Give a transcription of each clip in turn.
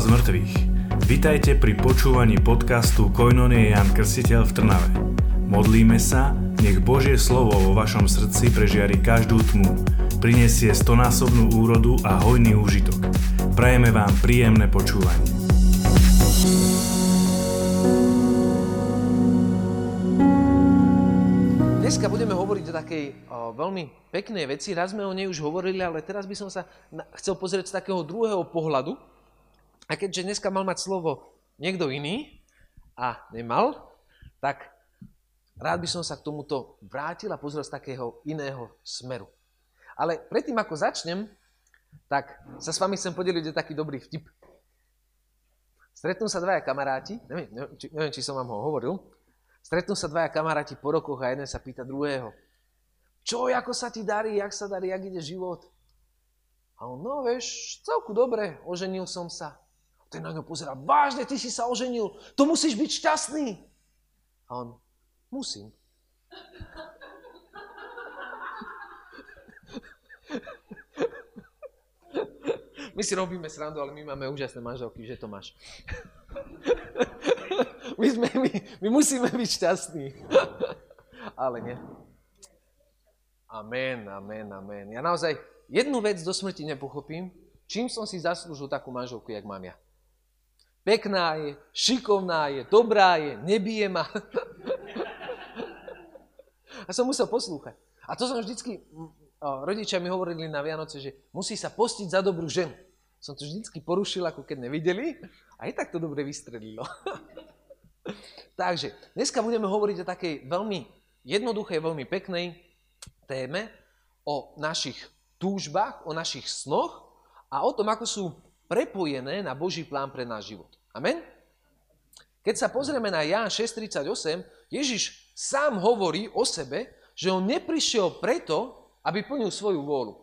z mŕtvych. Vitajte pri počúvaní podcastu Koinonie Jan Krstiteľ v Trnave. Modlíme sa, nech Božie slovo vo vašom srdci prežiari každú tmu, prinesie stonásobnú úrodu a hojný úžitok. Prajeme vám príjemné počúvanie. Dneska budeme hovoriť o takej o, veľmi peknej veci. Raz sme o nej už hovorili, ale teraz by som sa na, chcel pozrieť z takého druhého pohľadu. A keďže dneska mal mať slovo niekto iný a nemal, tak rád by som sa k tomuto vrátil a pozrel z takého iného smeru. Ale predtým, ako začnem, tak sa s vami chcem podeliť o taký dobrý vtip. Stretnú sa dvaja kamaráti, neviem, či, neviem, či som vám ho hovoril, stretnú sa dvaja kamaráti po rokoch a jeden sa pýta druhého, čo, ako sa ti darí, jak sa darí, jak ide život? A on, no vieš, celku dobre, oženil som sa. Ten na ňo pozera, vážne, ty si sa oženil, to musíš byť šťastný. A on, musím. My si robíme srandu, ale my máme úžasné manželky, že to máš. My, sme, my, my musíme byť šťastní. Ale nie. Amen, amen, amen. Ja naozaj jednu vec do smrti nepochopím, čím som si zaslúžil takú manželku, jak mám ja. Pekná je, šikovná je, dobrá je, nebije ma. A som musel poslúchať. A to som vždycky, rodičia mi hovorili na Vianoce, že musí sa postiť za dobrú ženu. Som to vždycky porušil, ako keď nevideli. A aj tak to dobre vystrelilo. Takže, dneska budeme hovoriť o takej veľmi jednoduchej, veľmi peknej téme, o našich túžbách, o našich snoch a o tom, ako sú prepojené na Boží plán pre náš život. Amen? Keď sa pozrieme na Ján 6.38, Ježiš sám hovorí o sebe, že on neprišiel preto, aby plnil svoju vôľu.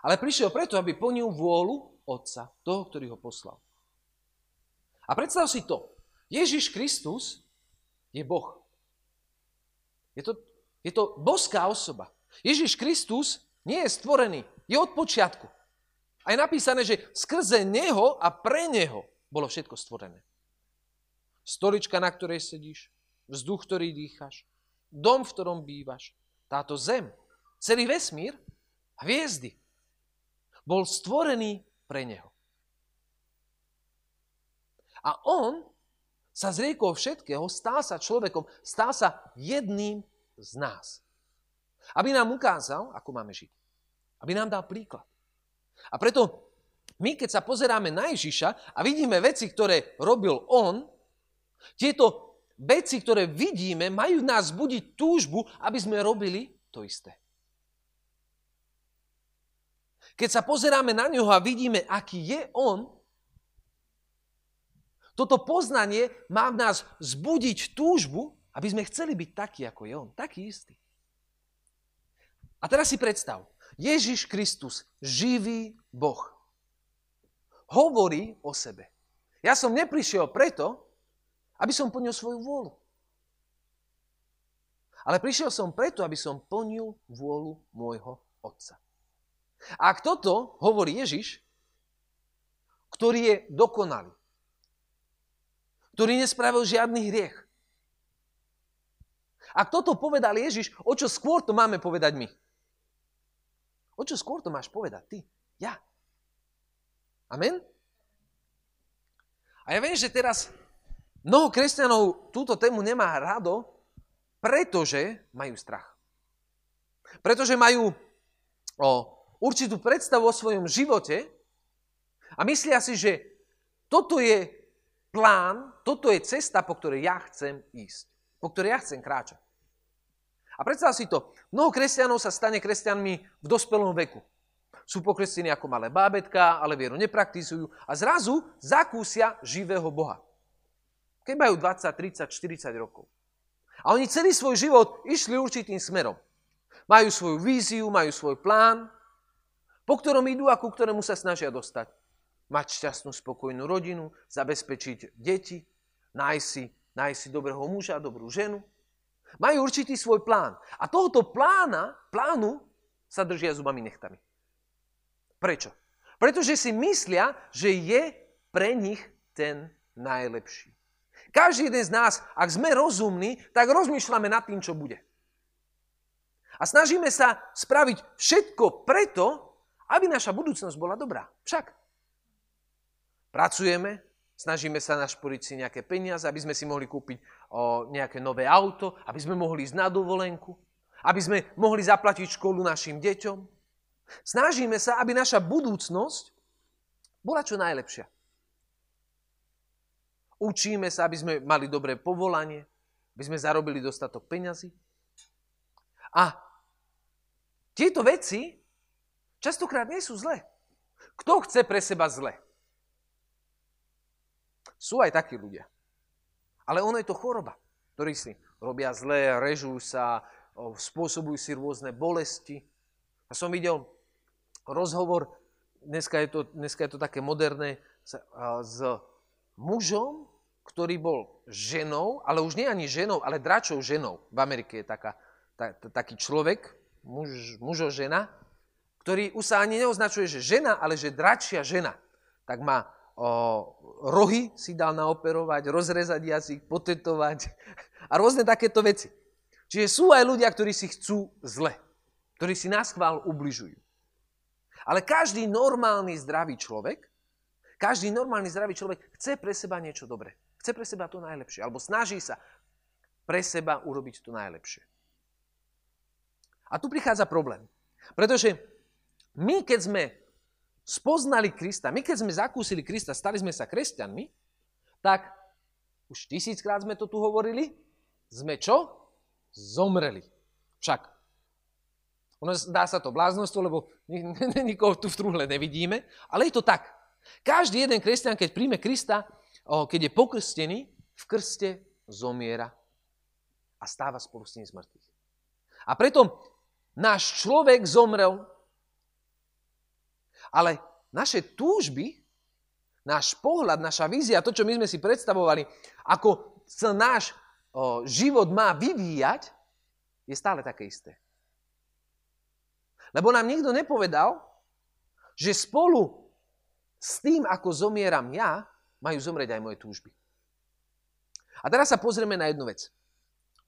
Ale prišiel preto, aby plnil vôľu Otca, toho, ktorý ho poslal. A predstav si to. Ježiš Kristus je Boh. Je to, je to boská osoba. Ježiš Kristus nie je stvorený. Je od počiatku. A je napísané, že skrze Neho a pre Neho bolo všetko stvorené. Stolička, na ktorej sedíš, vzduch, ktorý dýchaš, dom, v ktorom bývaš, táto zem, celý vesmír, hviezdy, bol stvorený pre Neho. A On sa zriekol všetkého, stal sa človekom, stal sa jedným z nás. Aby nám ukázal, ako máme žiť. Aby nám dal príklad. A preto my, keď sa pozeráme na Ježiša a vidíme veci, ktoré robil on, tieto veci, ktoré vidíme, majú nás budiť túžbu, aby sme robili to isté. Keď sa pozeráme na ňoho a vidíme, aký je on, toto poznanie má v nás zbudiť túžbu, aby sme chceli byť taký, ako je on. Taký istý. A teraz si predstav, Ježiš Kristus, živý Boh, hovorí o sebe. Ja som neprišiel preto, aby som plnil svoju vôľu. Ale prišiel som preto, aby som plnil vôľu môjho Otca. A ak toto hovorí Ježiš, ktorý je dokonalý, ktorý nespravil žiadny hriech. Ak toto povedal Ježiš, o čo skôr to máme povedať my? O čo skôr to máš povedať ty? Ja. Amen? A ja viem, že teraz mnoho kresťanov túto tému nemá rado, pretože majú strach. Pretože majú o, určitú predstavu o svojom živote a myslia si, že toto je plán, toto je cesta, po ktorej ja chcem ísť. Po ktorej ja chcem kráčať. A predstav si to, mnoho kresťanov sa stane kresťanmi v dospelom veku. Sú pokrestení ako malé bábetka, ale vieru nepraktizujú a zrazu zakúsia živého Boha. Keď majú 20, 30, 40 rokov. A oni celý svoj život išli určitým smerom. Majú svoju víziu, majú svoj plán, po ktorom idú a ku ktorému sa snažia dostať. Mať šťastnú, spokojnú rodinu, zabezpečiť deti, nájsť si, nájsť si dobrého muža, dobrú ženu. Majú určitý svoj plán. A tohoto plána, plánu sa držia zubami nechtami. Prečo? Pretože si myslia, že je pre nich ten najlepší. Každý jeden z nás, ak sme rozumní, tak rozmýšľame nad tým, čo bude. A snažíme sa spraviť všetko preto, aby naša budúcnosť bola dobrá. Však. Pracujeme, snažíme sa našporiť si nejaké peniaze, aby sme si mohli kúpiť o, nejaké nové auto, aby sme mohli ísť na dovolenku, aby sme mohli zaplatiť školu našim deťom. Snažíme sa, aby naša budúcnosť bola čo najlepšia. Učíme sa, aby sme mali dobré povolanie, aby sme zarobili dostatok peňazí. A tieto veci častokrát nie sú zlé. Kto chce pre seba zle? Sú aj takí ľudia. Ale ono je to choroba, ktorí si robia zlé, režú sa, spôsobujú si rôzne bolesti. A som videl rozhovor, dneska je to, dneska je to také moderné, s, mužom, ktorý bol ženou, ale už nie ani ženou, ale dračou ženou. V Amerike je taká, ta, taký človek, muž, mužo žena, ktorý už sa ani neoznačuje, že žena, ale že dračia žena. Tak má rohy si dal naoperovať, rozrezať jazyk, potetovať a rôzne takéto veci. Čiže sú aj ľudia, ktorí si chcú zle, ktorí si nás chvál ubližujú. Ale každý normálny zdravý človek, každý normálny zdravý človek chce pre seba niečo dobré. Chce pre seba to najlepšie. Alebo snaží sa pre seba urobiť to najlepšie. A tu prichádza problém. Pretože my, keď sme spoznali Krista, my, keď sme zakúsili Krista, stali sme sa kresťanmi, tak už tisíckrát sme to tu hovorili, sme čo? Zomreli. Však. Ono dá sa to bláznostvo, lebo nikoho tu v truhle nevidíme, ale je to tak. Každý jeden kresťan, keď príjme Krista, keď je pokrstený, v krste zomiera a stáva spolu s ním z mŕtvych. A preto náš človek zomrel, ale naše túžby, náš pohľad, naša vízia, to, čo my sme si predstavovali, ako sa náš o, život má vyvíjať, je stále také isté. Lebo nám nikto nepovedal, že spolu s tým, ako zomieram ja, majú zomrieť aj moje túžby. A teraz sa pozrieme na jednu vec.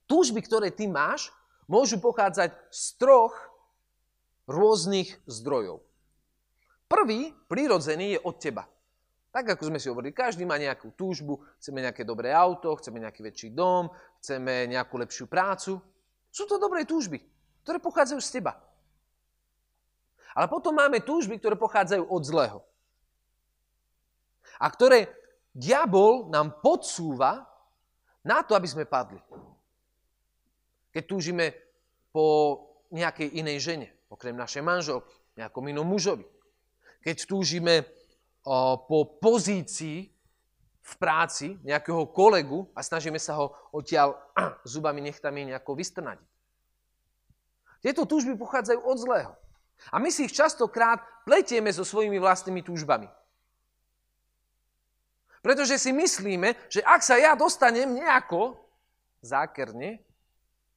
Túžby, ktoré ty máš, môžu pochádzať z troch rôznych zdrojov. Prvý, prírodzený, je od teba. Tak ako sme si hovorili, každý má nejakú túžbu, chceme nejaké dobré auto, chceme nejaký väčší dom, chceme nejakú lepšiu prácu. Sú to dobré túžby, ktoré pochádzajú z teba. Ale potom máme túžby, ktoré pochádzajú od zlého. A ktoré diabol nám podsúva na to, aby sme padli. Keď túžime po nejakej inej žene, okrem našej manželky, nejakom inom mužovi. Keď túžime po pozícii v práci nejakého kolegu a snažíme sa ho odtiaľ zubami nechtami nejako vystrnať. Tieto túžby pochádzajú od zlého. A my si ich častokrát pletieme so svojimi vlastnými túžbami. Pretože si myslíme, že ak sa ja dostanem nejako zákerne,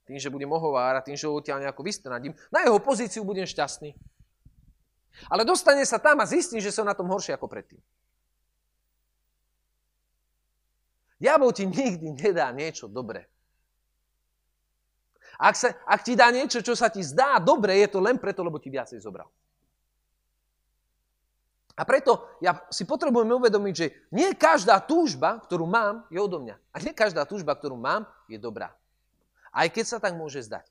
tým, že budem ohovárať, tým, že ho odtiaľ nejako vystrnadím, na jeho pozíciu budem šťastný. Ale dostane sa tam a zistí, že som na tom horšie ako predtým. Diabol ti nikdy nedá niečo dobré. Ak, sa, ak ti dá niečo, čo sa ti zdá dobre, je to len preto, lebo ti viacej zobral. A preto ja si potrebujem uvedomiť, že nie každá túžba, ktorú mám, je odo mňa. A nie každá túžba, ktorú mám, je dobrá. Aj keď sa tak môže zdať.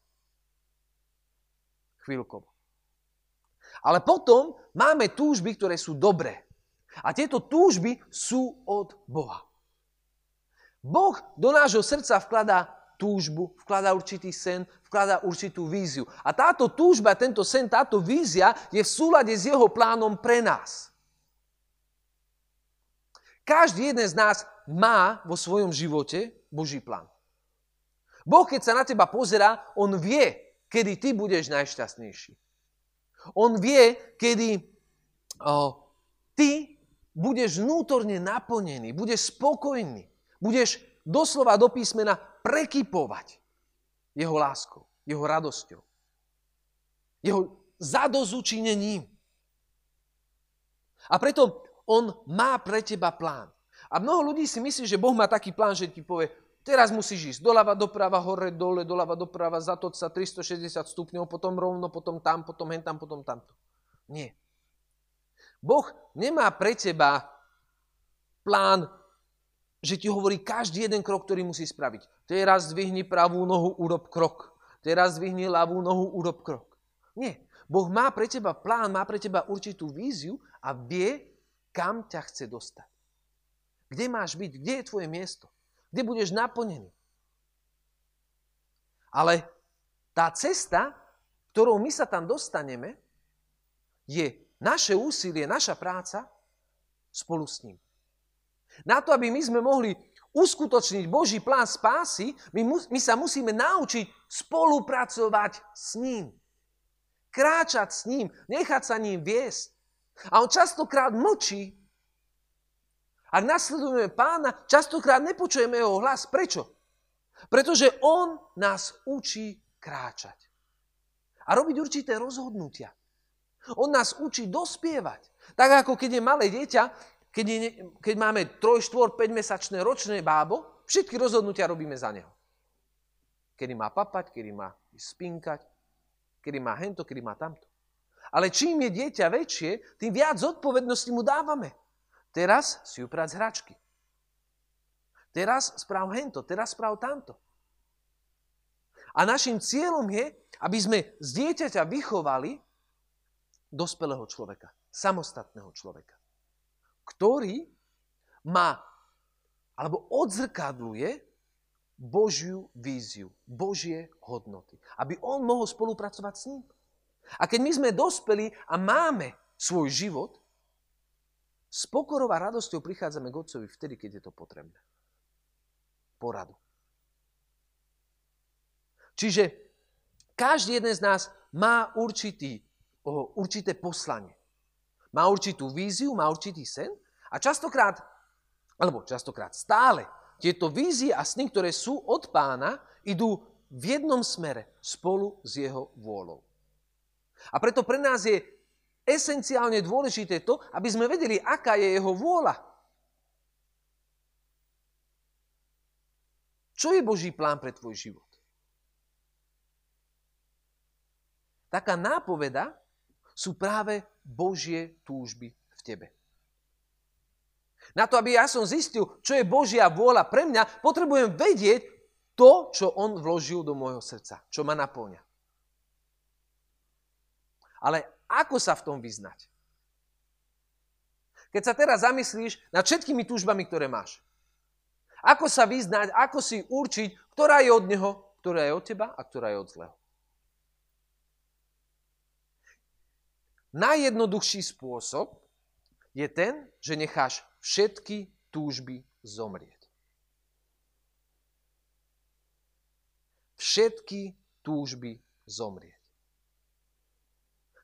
Chvíľkovo. Ale potom máme túžby, ktoré sú dobré. A tieto túžby sú od Boha. Boh do nášho srdca vkladá túžbu, vkladá určitý sen, vkladá určitú víziu. A táto túžba, tento sen, táto vízia je v súlade s jeho plánom pre nás. Každý jeden z nás má vo svojom živote Boží plán. Boh, keď sa na teba pozera, on vie, kedy ty budeš najšťastnejší. On vie, kedy o, ty budeš vnútorne naplnený, budeš spokojný, budeš doslova do písmena prekypovať jeho láskou, jeho radosťou, jeho zadozučinením. A preto on má pre teba plán. A mnoho ľudí si myslí, že Boh má taký plán, že ti povie, teraz musíš ísť doľava, doprava, hore, dole, doľava, doprava, zatoč sa 360 stupňov, potom rovno, potom tam, potom hen tam, potom tamto. Nie. Boh nemá pre teba plán, že ti hovorí každý jeden krok, ktorý musí spraviť. Teraz zdvihni pravú nohu, urob krok. Teraz zdvihni ľavú nohu, urob krok. Nie. Boh má pre teba plán, má pre teba určitú víziu a vie, kam ťa chce dostať. Kde máš byť? Kde je tvoje miesto? Kde budeš naplnený? Ale tá cesta, ktorou my sa tam dostaneme, je naše úsilie, naša práca spolu s ním. Na to, aby my sme mohli uskutočniť Boží plán spásy, my, mu, my sa musíme naučiť spolupracovať s ním. Kráčať s ním, nechať sa ním viesť. A on častokrát mlčí ak nasledujeme pána, častokrát nepočujeme jeho hlas. Prečo? Pretože on nás učí kráčať. A robiť určité rozhodnutia. On nás učí dospievať. Tak ako keď je malé dieťa, keď, je, keď máme 3, 4, 5 mesačné ročné bábo, všetky rozhodnutia robíme za neho. Kedy má papať, kedy má spinkať, kedy má hento, kedy má tamto. Ale čím je dieťa väčšie, tým viac zodpovednosti mu dávame. Teraz si uprať z hračky. Teraz správ hento, teraz správ tamto. A našim cieľom je, aby sme z dieťaťa vychovali dospelého človeka, samostatného človeka, ktorý má alebo odzrkadluje Božiu víziu, Božie hodnoty. Aby on mohol spolupracovať s ním. A keď my sme dospeli a máme svoj život, s pokorou a radosťou prichádzame k Otcovi vtedy, keď je to potrebné. Poradu. Čiže každý jeden z nás má určitý, určité poslanie. Má určitú víziu, má určitý sen a častokrát, alebo častokrát stále, tieto vízie a sny, ktoré sú od pána, idú v jednom smere spolu s jeho vôľou. A preto pre nás je esenciálne dôležité to, aby sme vedeli, aká je jeho vôľa. Čo je Boží plán pre tvoj život? Taká nápoveda sú práve Božie túžby v tebe. Na to, aby ja som zistil, čo je Božia vôľa pre mňa, potrebujem vedieť to, čo On vložil do môjho srdca, čo ma naplňa. Ale ako sa v tom vyznať? Keď sa teraz zamyslíš nad všetkými túžbami, ktoré máš. Ako sa vyznať, ako si určiť, ktorá je od neho, ktorá je od teba a ktorá je od zlého. Najjednoduchší spôsob je ten, že necháš všetky túžby zomrieť. Všetky túžby zomrieť.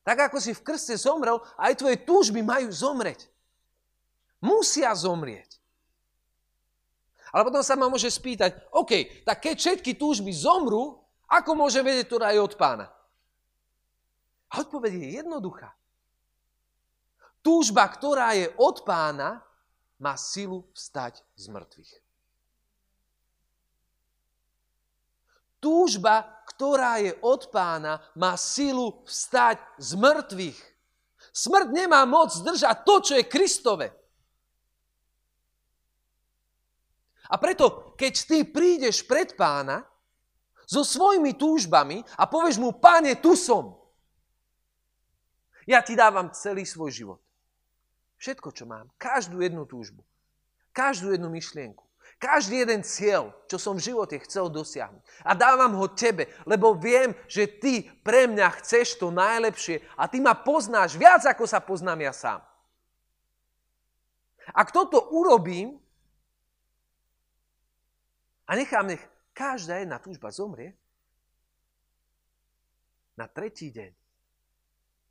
Tak ako si v krste zomrel, aj tvoje túžby majú zomrieť. Musia zomrieť. Ale potom sa ma môže spýtať, OK, tak keď všetky túžby zomrú, ako môže vedieť, ktorá je od pána? A odpoveď je jednoduchá. Túžba, ktorá je od pána, má silu vstať z mŕtvych. Túžba, ktorá je od pána, má silu vstať z mŕtvych. Smrť nemá moc zdržať to, čo je Kristove. A preto, keď ty prídeš pred pána so svojimi túžbami a povieš mu, páne, tu som. Ja ti dávam celý svoj život. Všetko, čo mám. Každú jednu túžbu. Každú jednu myšlienku. Každý jeden cieľ, čo som v živote chcel dosiahnuť. A dávam ho tebe, lebo viem, že ty pre mňa chceš to najlepšie a ty ma poznáš viac, ako sa poznám ja sám. Ak toto urobím a nechám, nech každá jedna túžba zomrie, na tretí deň,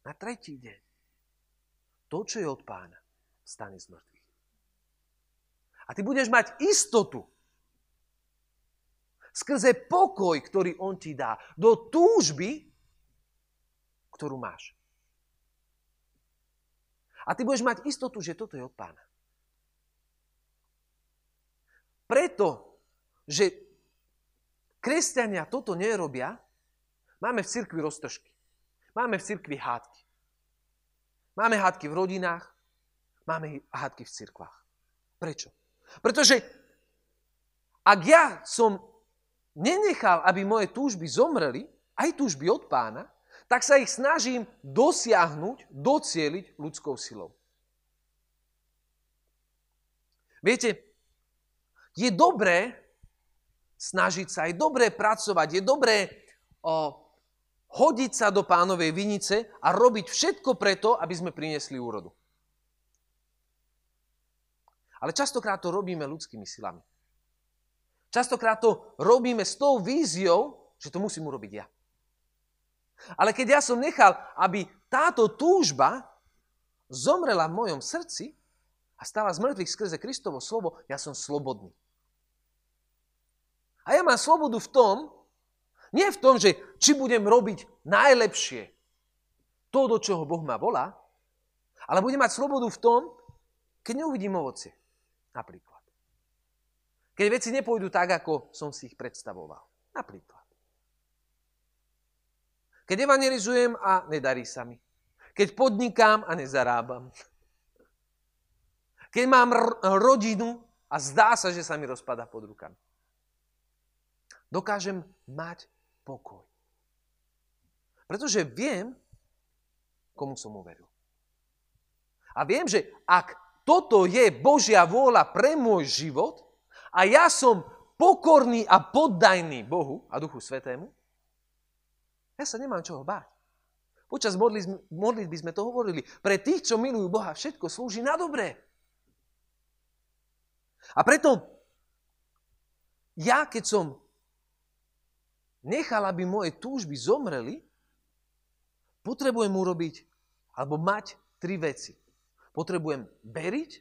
na tretí deň, to, čo je od pána, stane z mŕtvych. A ty budeš mať istotu skrze pokoj, ktorý on ti dá, do túžby, ktorú máš. A ty budeš mať istotu, že toto je od pána. Preto, že kresťania toto nerobia, máme v cirkvi roztržky. Máme v cirkvi hádky. Máme hádky v rodinách, máme hádky v cirkvách. Prečo? Pretože ak ja som nenechal, aby moje túžby zomreli, aj túžby od pána, tak sa ich snažím dosiahnuť, docieliť ľudskou silou. Viete, je dobré snažiť sa, je dobré pracovať, je dobré o, hodiť sa do pánovej vinice a robiť všetko preto, aby sme priniesli úrodu. Ale častokrát to robíme ľudskými silami. Častokrát to robíme s tou víziou, že to musím urobiť ja. Ale keď ja som nechal, aby táto túžba zomrela v mojom srdci a stala z mŕtvych skrze Kristovo slovo, ja som slobodný. A ja mám slobodu v tom, nie v tom, že či budem robiť najlepšie to, do čoho Boh ma volá, ale budem mať slobodu v tom, keď neuvidím ovocie. Napríklad. Keď veci nepôjdu tak, ako som si ich predstavoval. Napríklad. Keď evangelizujem a nedarí sa mi. Keď podnikám a nezarábam. Keď mám r- rodinu a zdá sa, že sa mi rozpada pod rukami dokážem mať pokoj. Pretože viem, komu som uveril. A viem, že ak toto je Božia vôľa pre môj život a ja som pokorný a poddajný Bohu a Duchu Svetému, ja sa nemám čoho báť. Počas modlitby sme to hovorili. Pre tých, čo milujú Boha, všetko slúži na dobré. A preto ja, keď som nechal, aby moje túžby zomreli, potrebujem urobiť alebo mať tri veci. Potrebujem veriť,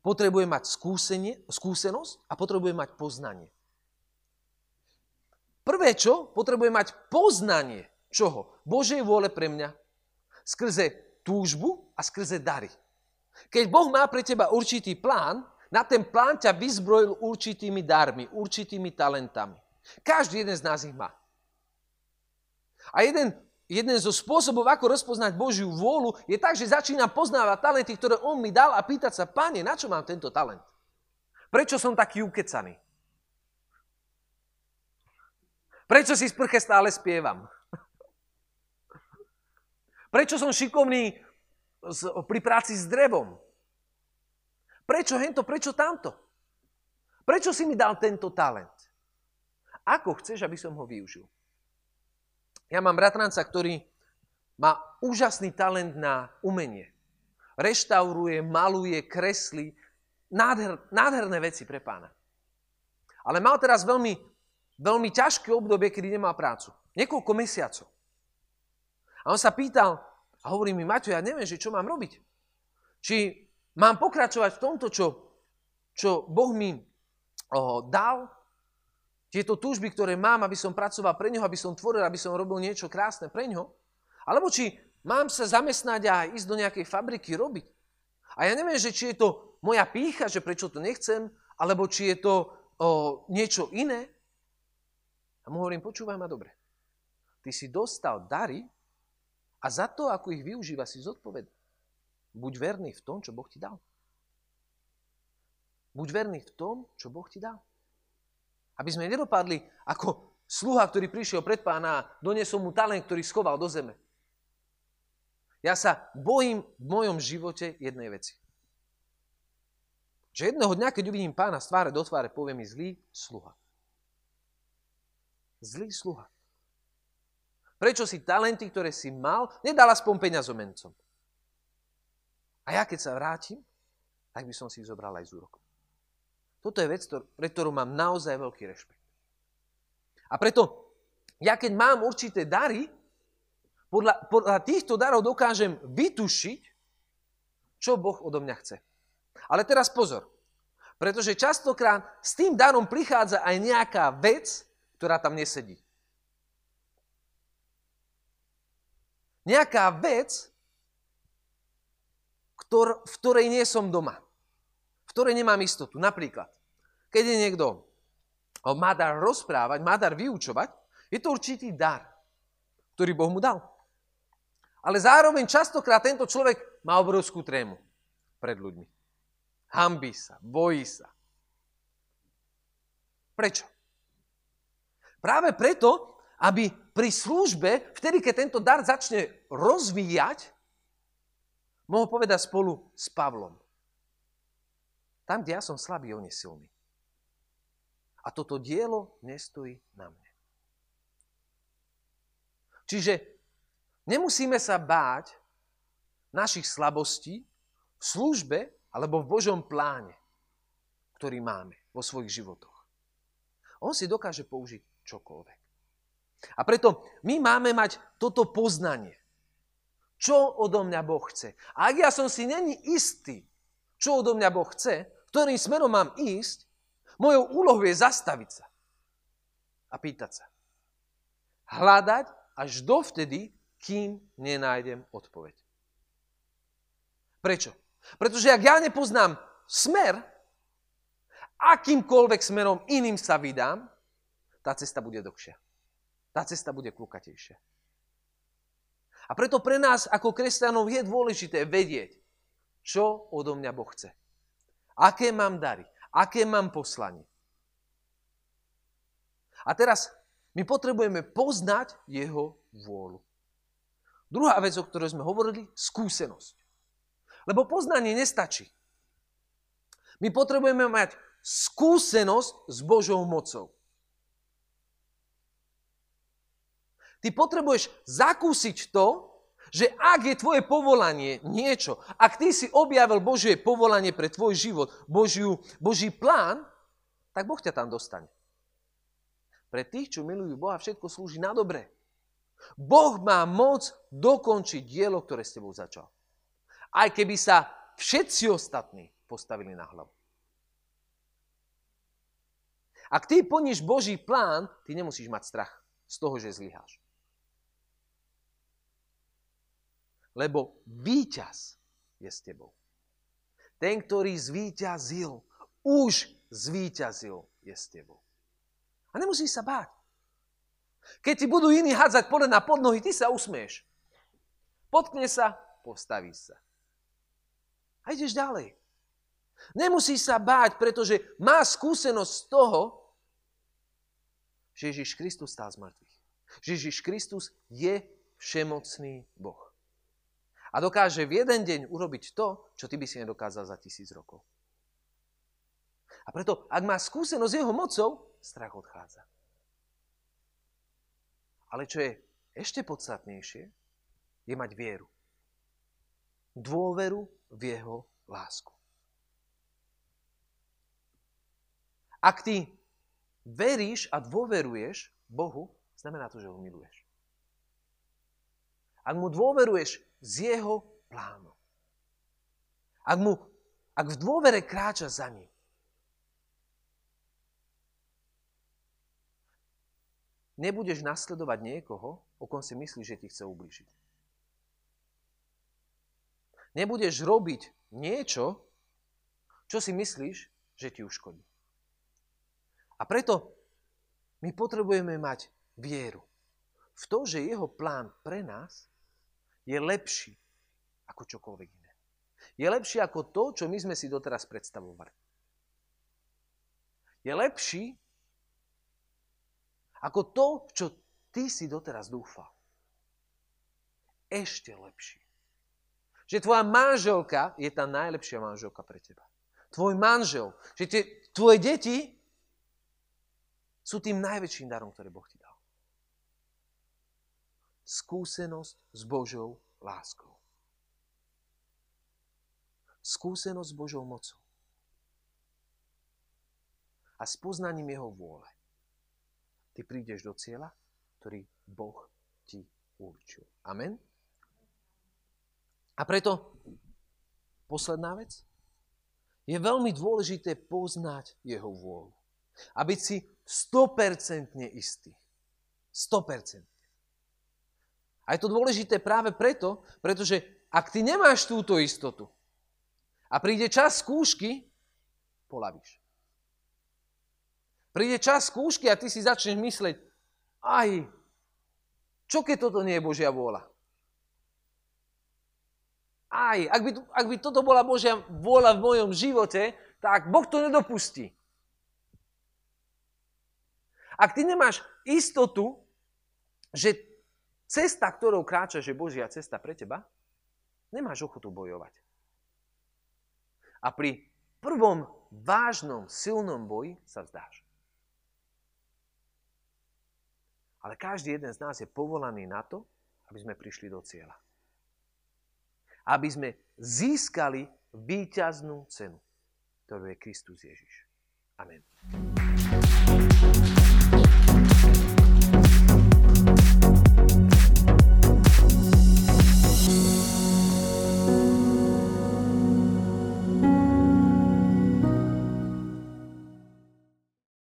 potrebujem mať skúsenie, skúsenosť a potrebujem mať poznanie. Prvé čo? Potrebujem mať poznanie čoho? Božej vôle pre mňa. Skrze túžbu a skrze dary. Keď Boh má pre teba určitý plán, na ten plán ťa vyzbrojil určitými darmi, určitými talentami. Každý jeden z nás ich má. A jeden, jeden zo spôsobov, ako rozpoznať Božiu vôľu, je tak, že začínam poznávať talenty, ktoré On mi dal a pýtať sa, Pane, na čo mám tento talent? Prečo som taký ukecaný? Prečo si sprche stále spievam? Prečo som šikovný pri práci s drevom? Prečo hento, prečo tamto? Prečo si mi dal tento talent? Ako chceš, aby som ho využil? Ja mám bratranca, ktorý má úžasný talent na umenie. Reštauruje, maluje, kreslí. Nádher, nádherné veci pre pána. Ale mal teraz veľmi, veľmi ťažké obdobie, kedy nemal prácu. Niekoľko mesiacov. A on sa pýtal, a hovorí mi, Maťo, ja neviem, že čo mám robiť. Či mám pokračovať v tomto, čo, čo Boh mi oh, dal, tieto túžby, ktoré mám, aby som pracoval pre ňoho, aby som tvoril, aby som robil niečo krásne pre ňoho, alebo či mám sa zamestnať a ísť do nejakej fabriky robiť. A ja neviem, že či je to moja pícha, že prečo to nechcem, alebo či je to o, niečo iné. A mu hovorím, počúvaj ma dobre. Ty si dostal dary a za to, ako ich využíva, si zodpovedný. Buď verný v tom, čo Boh ti dal. Buď verný v tom, čo Boh ti dal. Aby sme nedopadli ako sluha, ktorý prišiel pred pána a doniesol mu talent, ktorý schoval do zeme. Ja sa bojím v mojom živote jednej veci. Že jedného dňa, keď uvidím pána z tváre do tváre, povie mi zlý sluha. Zlý sluha. Prečo si talenty, ktoré si mal, nedal aspoň peňazomencom? A ja keď sa vrátim, tak by som si ich zobral aj z úrokom. Toto je vec, pre ktorú mám naozaj veľký rešpekt. A preto, ja keď mám určité dary, podľa, podľa týchto darov dokážem vytušiť, čo Boh odo mňa chce. Ale teraz pozor, pretože častokrát s tým darom prichádza aj nejaká vec, ktorá tam nesedí. Nejaká vec, ktor, v ktorej nie som doma. V ktorej nemám istotu. Napríklad, keď je niekto má dar rozprávať, má dar vyučovať, je to určitý dar, ktorý Boh mu dal. Ale zároveň častokrát tento človek má obrovskú trému pred ľuďmi. Hambí sa, bojí sa. Prečo? Práve preto, aby pri službe, vtedy, keď tento dar začne rozvíjať, mohol povedať spolu s Pavlom. Tam, kde ja som slabý, on je silný. A toto dielo nestojí na mne. Čiže nemusíme sa báť našich slabostí v službe alebo v Božom pláne, ktorý máme vo svojich životoch. On si dokáže použiť čokoľvek. A preto my máme mať toto poznanie. Čo odo mňa Boh chce. A ak ja som si není istý, čo odo mňa Boh chce, ktorým smerom mám ísť, mojou úlohou je zastaviť sa a pýtať sa. Hľadať až dovtedy, kým nenájdem odpoveď. Prečo? Pretože ak ja nepoznám smer, akýmkoľvek smerom iným sa vydám, tá cesta bude dlhšia. Tá cesta bude klukatejšia. A preto pre nás ako kresťanov je dôležité vedieť, čo odo mňa Boh chce. Aké mám dary, aké mám poslanie. A teraz my potrebujeme poznať jeho vôľu. Druhá vec, o ktorej sme hovorili, skúsenosť. Lebo poznanie nestačí. My potrebujeme mať skúsenosť s Božou mocou. Ty potrebuješ zakúsiť to, že ak je tvoje povolanie niečo, ak ty si objavil Božie povolanie pre tvoj život, Božiu, Boží plán, tak Boh ťa tam dostane. Pre tých, čo milujú Boha, všetko slúži na dobre. Boh má moc dokončiť dielo, ktoré s tebou začal. Aj keby sa všetci ostatní postavili na hlavu. Ak ty plníš Boží plán, ty nemusíš mať strach z toho, že zlyháš. Lebo víťaz je s tebou. Ten, ktorý zvíťazil, už zvíťazil je s tebou. A nemusíš sa báť. Keď ti budú iní hádzať pole na podnohy, ty sa usmieš. Potkne sa, postaví sa. A ideš ďalej. Nemusí sa báť, pretože má skúsenosť z toho, že Ježiš Kristus stál z mŕtvych. Že Ježiš Kristus je všemocný Boh. A dokáže v jeden deň urobiť to, čo ty by si nedokázal za tisíc rokov. A preto, ak má skúsenosť jeho mocou, strach odchádza. Ale čo je ešte podstatnejšie, je mať vieru. Dôveru v jeho lásku. Ak ty veríš a dôveruješ Bohu, znamená to, že ho miluješ. Ak mu dôveruješ z jeho plánu. Ak, mu, ak v dôvere kráča za ním, nebudeš nasledovať niekoho, o kom si myslíš, že ti chce ublížiť. Nebudeš robiť niečo, čo si myslíš, že ti uškodí. A preto my potrebujeme mať vieru v to, že jeho plán pre nás je lepší ako čokoľvek iné. Je lepší ako to, čo my sme si doteraz predstavovali. Je lepší ako to, čo ty si doteraz dúfal. Ešte lepší. Že tvoja manželka je tá najlepšia manželka pre teba. Tvoj manžel, že tie, tvoje deti sú tým najväčším darom, ktorý Boh ti. Skúsenosť s Božou láskou. Skúsenosť s Božou mocou. A s poznaním Jeho vôle. Ty prídeš do cieľa, ktorý Boh ti určil. Amen? A preto posledná vec. Je veľmi dôležité poznať Jeho vôľu. A byť si 100% istý. 100%. A je to dôležité práve preto, pretože ak ty nemáš túto istotu, A príde čas skúšky, polavíš. Príde čas skúšky a ty si začneš mysleť, aj, čo keď toto nie je Božia vôľa? Aj, ak by, ak by toto bola Božia vôľa v mojom živote, tak Boh to nedopustí. Ak ty nemáš istotu, že cesta, ktorou kráčaš, je Božia cesta pre teba, nemáš ochotu bojovať. A pri prvom vážnom, silnom boji sa vzdáš. Ale každý jeden z nás je povolaný na to, aby sme prišli do cieľa. Aby sme získali výťaznú cenu, ktorú je Kristus Ježiš. Amen.